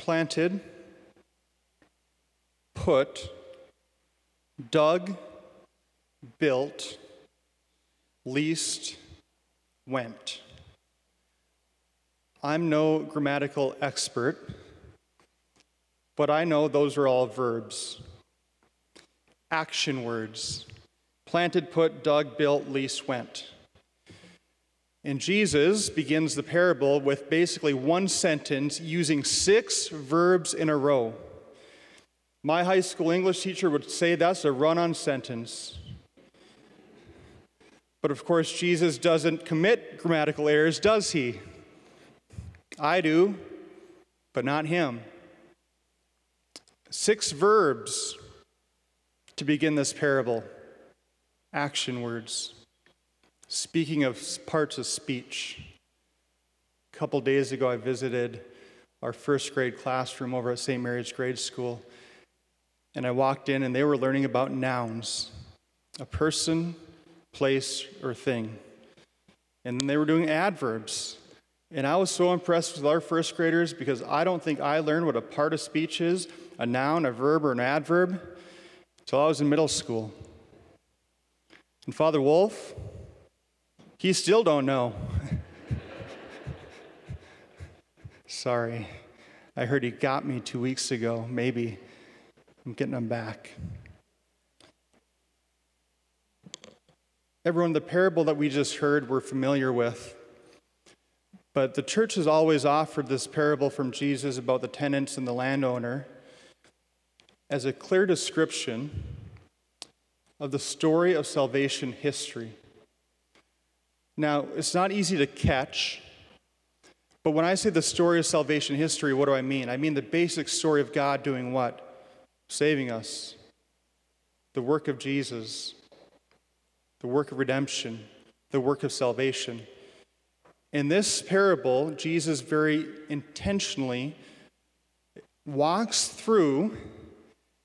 planted, put, dug, built, leased, went. I'm no grammatical expert, but I know those are all verbs, action words. Planted, put, dug, built, leased, went. And Jesus begins the parable with basically one sentence using six verbs in a row. My high school English teacher would say that's a run on sentence. But of course, Jesus doesn't commit grammatical errors, does he? I do, but not him. Six verbs to begin this parable, action words. Speaking of parts of speech, a couple days ago I visited our first grade classroom over at St. Mary's Grade School, and I walked in and they were learning about nouns a person, place, or thing. And then they were doing adverbs. And I was so impressed with our first graders because I don't think I learned what a part of speech is a noun, a verb, or an adverb until I was in middle school. And Father Wolf, he still don't know. Sorry. I heard he got me two weeks ago. Maybe. I'm getting him back. Everyone, the parable that we just heard, we're familiar with. But the church has always offered this parable from Jesus about the tenants and the landowner as a clear description of the story of salvation history. Now, it's not easy to catch, but when I say the story of salvation history, what do I mean? I mean the basic story of God doing what? Saving us. The work of Jesus, the work of redemption, the work of salvation. In this parable, Jesus very intentionally walks through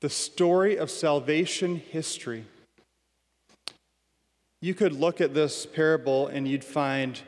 the story of salvation history you could look at this parable and you'd find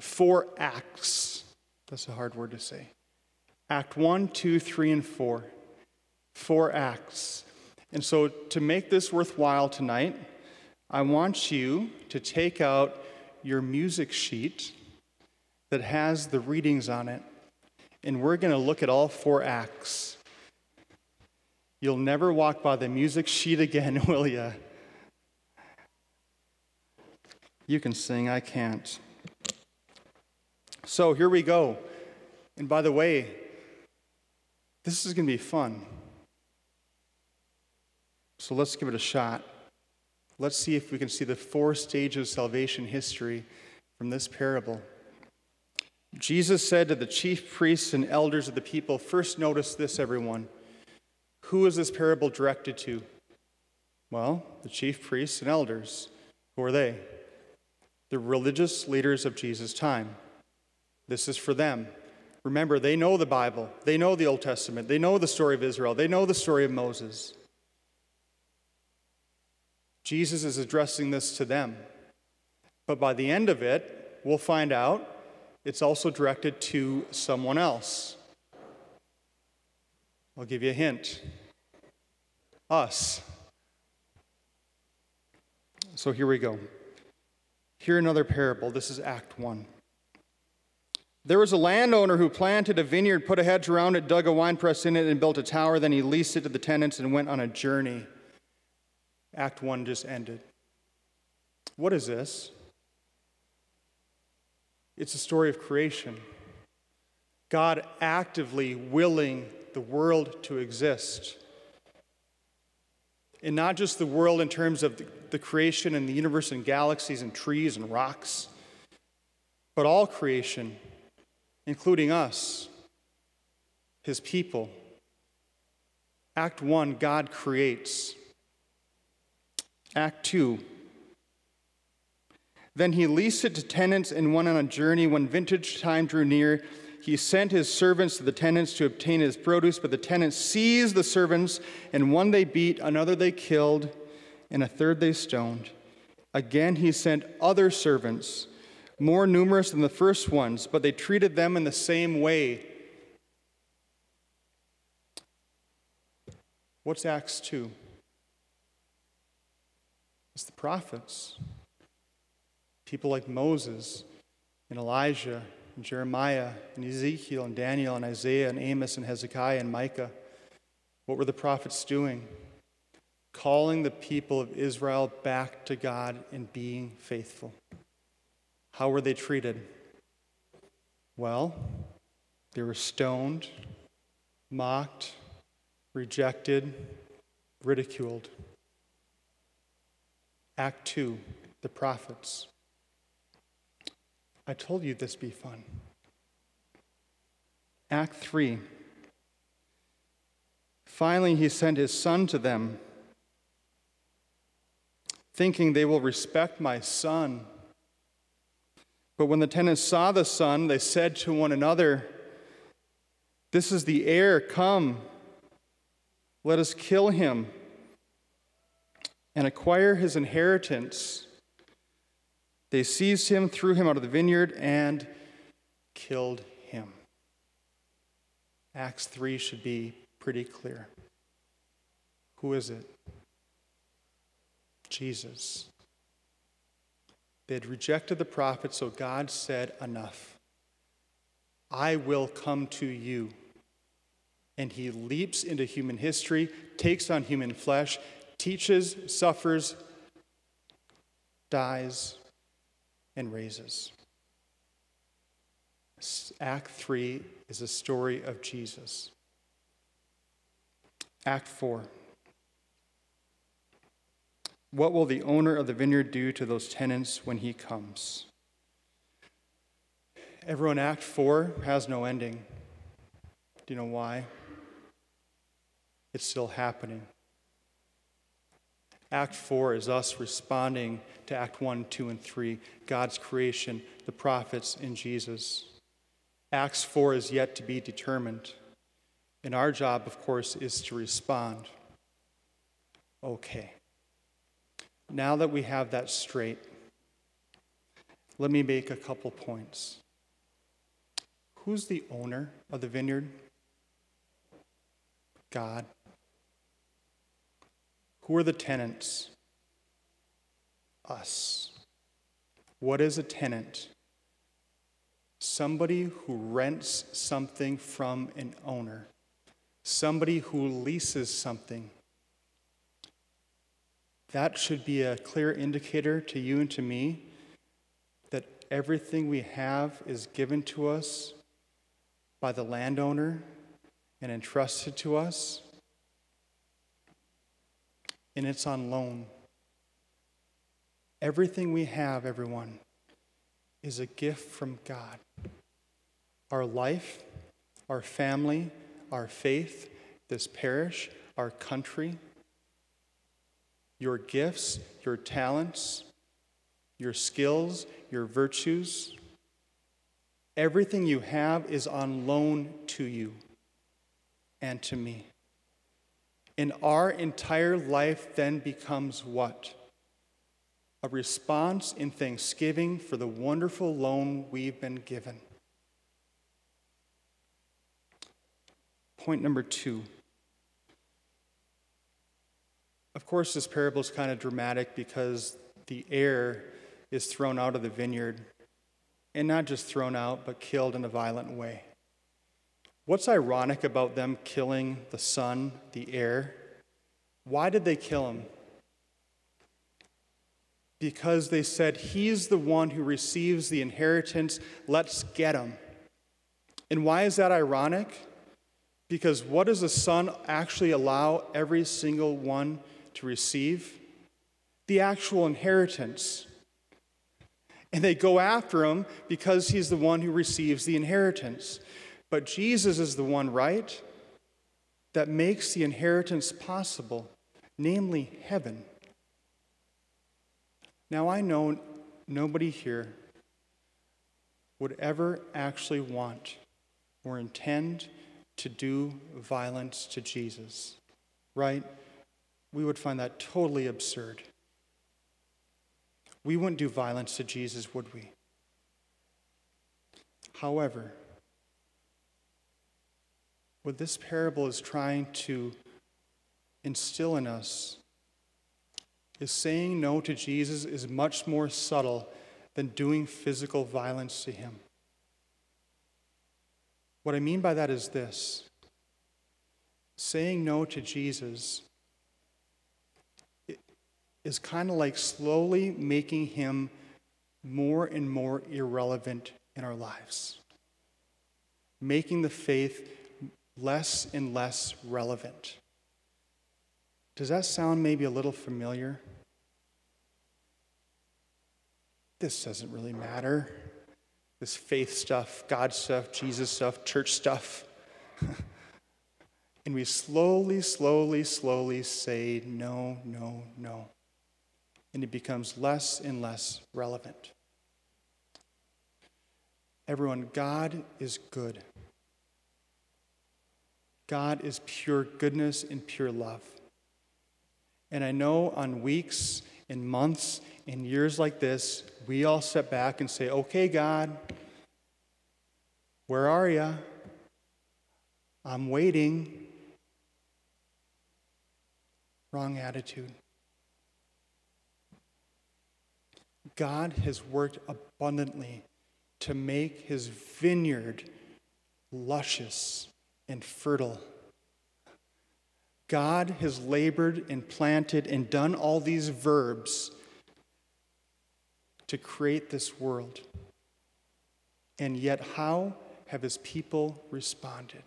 four acts. That's a hard word to say. Act one, two, three, and four. Four acts. And so, to make this worthwhile tonight, I want you to take out your music sheet that has the readings on it. And we're going to look at all four acts. You'll never walk by the music sheet again, will you? You can sing, I can't. So here we go. And by the way, this is going to be fun. So let's give it a shot. Let's see if we can see the four stages of salvation history from this parable. Jesus said to the chief priests and elders of the people, First, notice this, everyone. Who is this parable directed to? Well, the chief priests and elders. Who are they? The religious leaders of Jesus' time. This is for them. Remember, they know the Bible, they know the Old Testament, they know the story of Israel, they know the story of Moses. Jesus is addressing this to them. But by the end of it, we'll find out it's also directed to someone else. I'll give you a hint us. So here we go. Hear another parable. This is Act 1. There was a landowner who planted a vineyard, put a hedge around it, dug a winepress in it, and built a tower. Then he leased it to the tenants and went on a journey. Act 1 just ended. What is this? It's a story of creation. God actively willing the world to exist. And not just the world in terms of the creation and the universe and galaxies and trees and rocks, but all creation, including us, his people. Act 1, God creates. Act 2, then he leased it to tenants and went on a journey. When vintage time drew near, he sent his servants to the tenants to obtain his produce, but the tenants seized the servants, and one they beat, another they killed and a third they stoned. Again, he sent other servants, more numerous than the first ones, but they treated them in the same way. What's Acts 2? It's the prophets. People like Moses and Elijah and Jeremiah and Ezekiel and Daniel and Isaiah and Amos and Hezekiah and Micah. What were the prophets doing? Calling the people of Israel back to God and being faithful. How were they treated? Well, they were stoned, mocked, rejected, ridiculed. Act 2, the prophets. I told you this be fun. Act 3. Finally, he sent his son to them, thinking they will respect my son. But when the tenants saw the son, they said to one another, This is the heir, come, let us kill him and acquire his inheritance. They seized him, threw him out of the vineyard, and killed him. Acts 3 should be pretty clear. Who is it? Jesus. They had rejected the prophet, so God said, Enough. I will come to you. And he leaps into human history, takes on human flesh, teaches, suffers, dies, and raises. Act 3 is a story of Jesus. Act 4. What will the owner of the vineyard do to those tenants when he comes? Everyone, Act 4 has no ending. Do you know why? It's still happening. Act 4 is us responding to Act 1, 2, and 3 God's creation, the prophets, and Jesus. Acts 4 is yet to be determined. And our job, of course, is to respond. Okay. Now that we have that straight, let me make a couple points. Who's the owner of the vineyard? God. Who are the tenants? Us. What is a tenant? Somebody who rents something from an owner, somebody who leases something. That should be a clear indicator to you and to me that everything we have is given to us by the landowner and entrusted to us and it's on loan. Everything we have, everyone, is a gift from God. Our life, our family, our faith, this parish, our country, your gifts, your talents, your skills, your virtues, everything you have is on loan to you and to me. And our entire life then becomes what? A response in thanksgiving for the wonderful loan we've been given. Point number two. Of course, this parable is kind of dramatic because the heir is thrown out of the vineyard, and not just thrown out, but killed in a violent way. What's ironic about them killing the son, the heir? Why did they kill him? Because they said, He's the one who receives the inheritance, let's get him. And why is that ironic? Because what does the son actually allow every single one to receive? The actual inheritance. And they go after him because he's the one who receives the inheritance. But Jesus is the one, right, that makes the inheritance possible, namely heaven. Now, I know nobody here would ever actually want or intend to do violence to Jesus, right? We would find that totally absurd. We wouldn't do violence to Jesus, would we? However, what this parable is trying to instill in us is saying no to Jesus is much more subtle than doing physical violence to him. What I mean by that is this saying no to Jesus is kind of like slowly making him more and more irrelevant in our lives, making the faith less and less relevant. Does that sound maybe a little familiar? This doesn't really matter. This faith stuff, God stuff, Jesus stuff, church stuff. and we slowly, slowly, slowly say no, no, no. And it becomes less and less relevant. Everyone, God is good. God is pure goodness and pure love. And I know on weeks and months and years like this, we all step back and say, okay, God, where are you? I'm waiting. Wrong attitude. God has worked abundantly to make his vineyard luscious and fertile. God has labored and planted and done all these verbs to create this world. And yet, how have his people responded?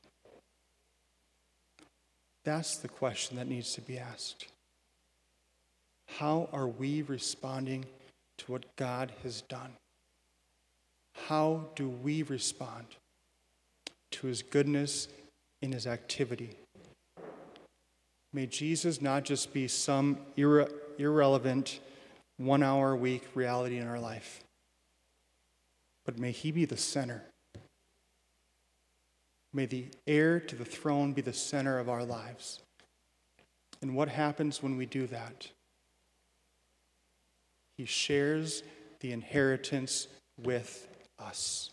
That's the question that needs to be asked. How are we responding to what God has done? How do we respond to his goodness in his activity? May Jesus not just be some irre- irrelevant, one hour a week reality in our life, but may he be the center. May the heir to the throne be the center of our lives. And what happens when we do that? He shares the inheritance with us.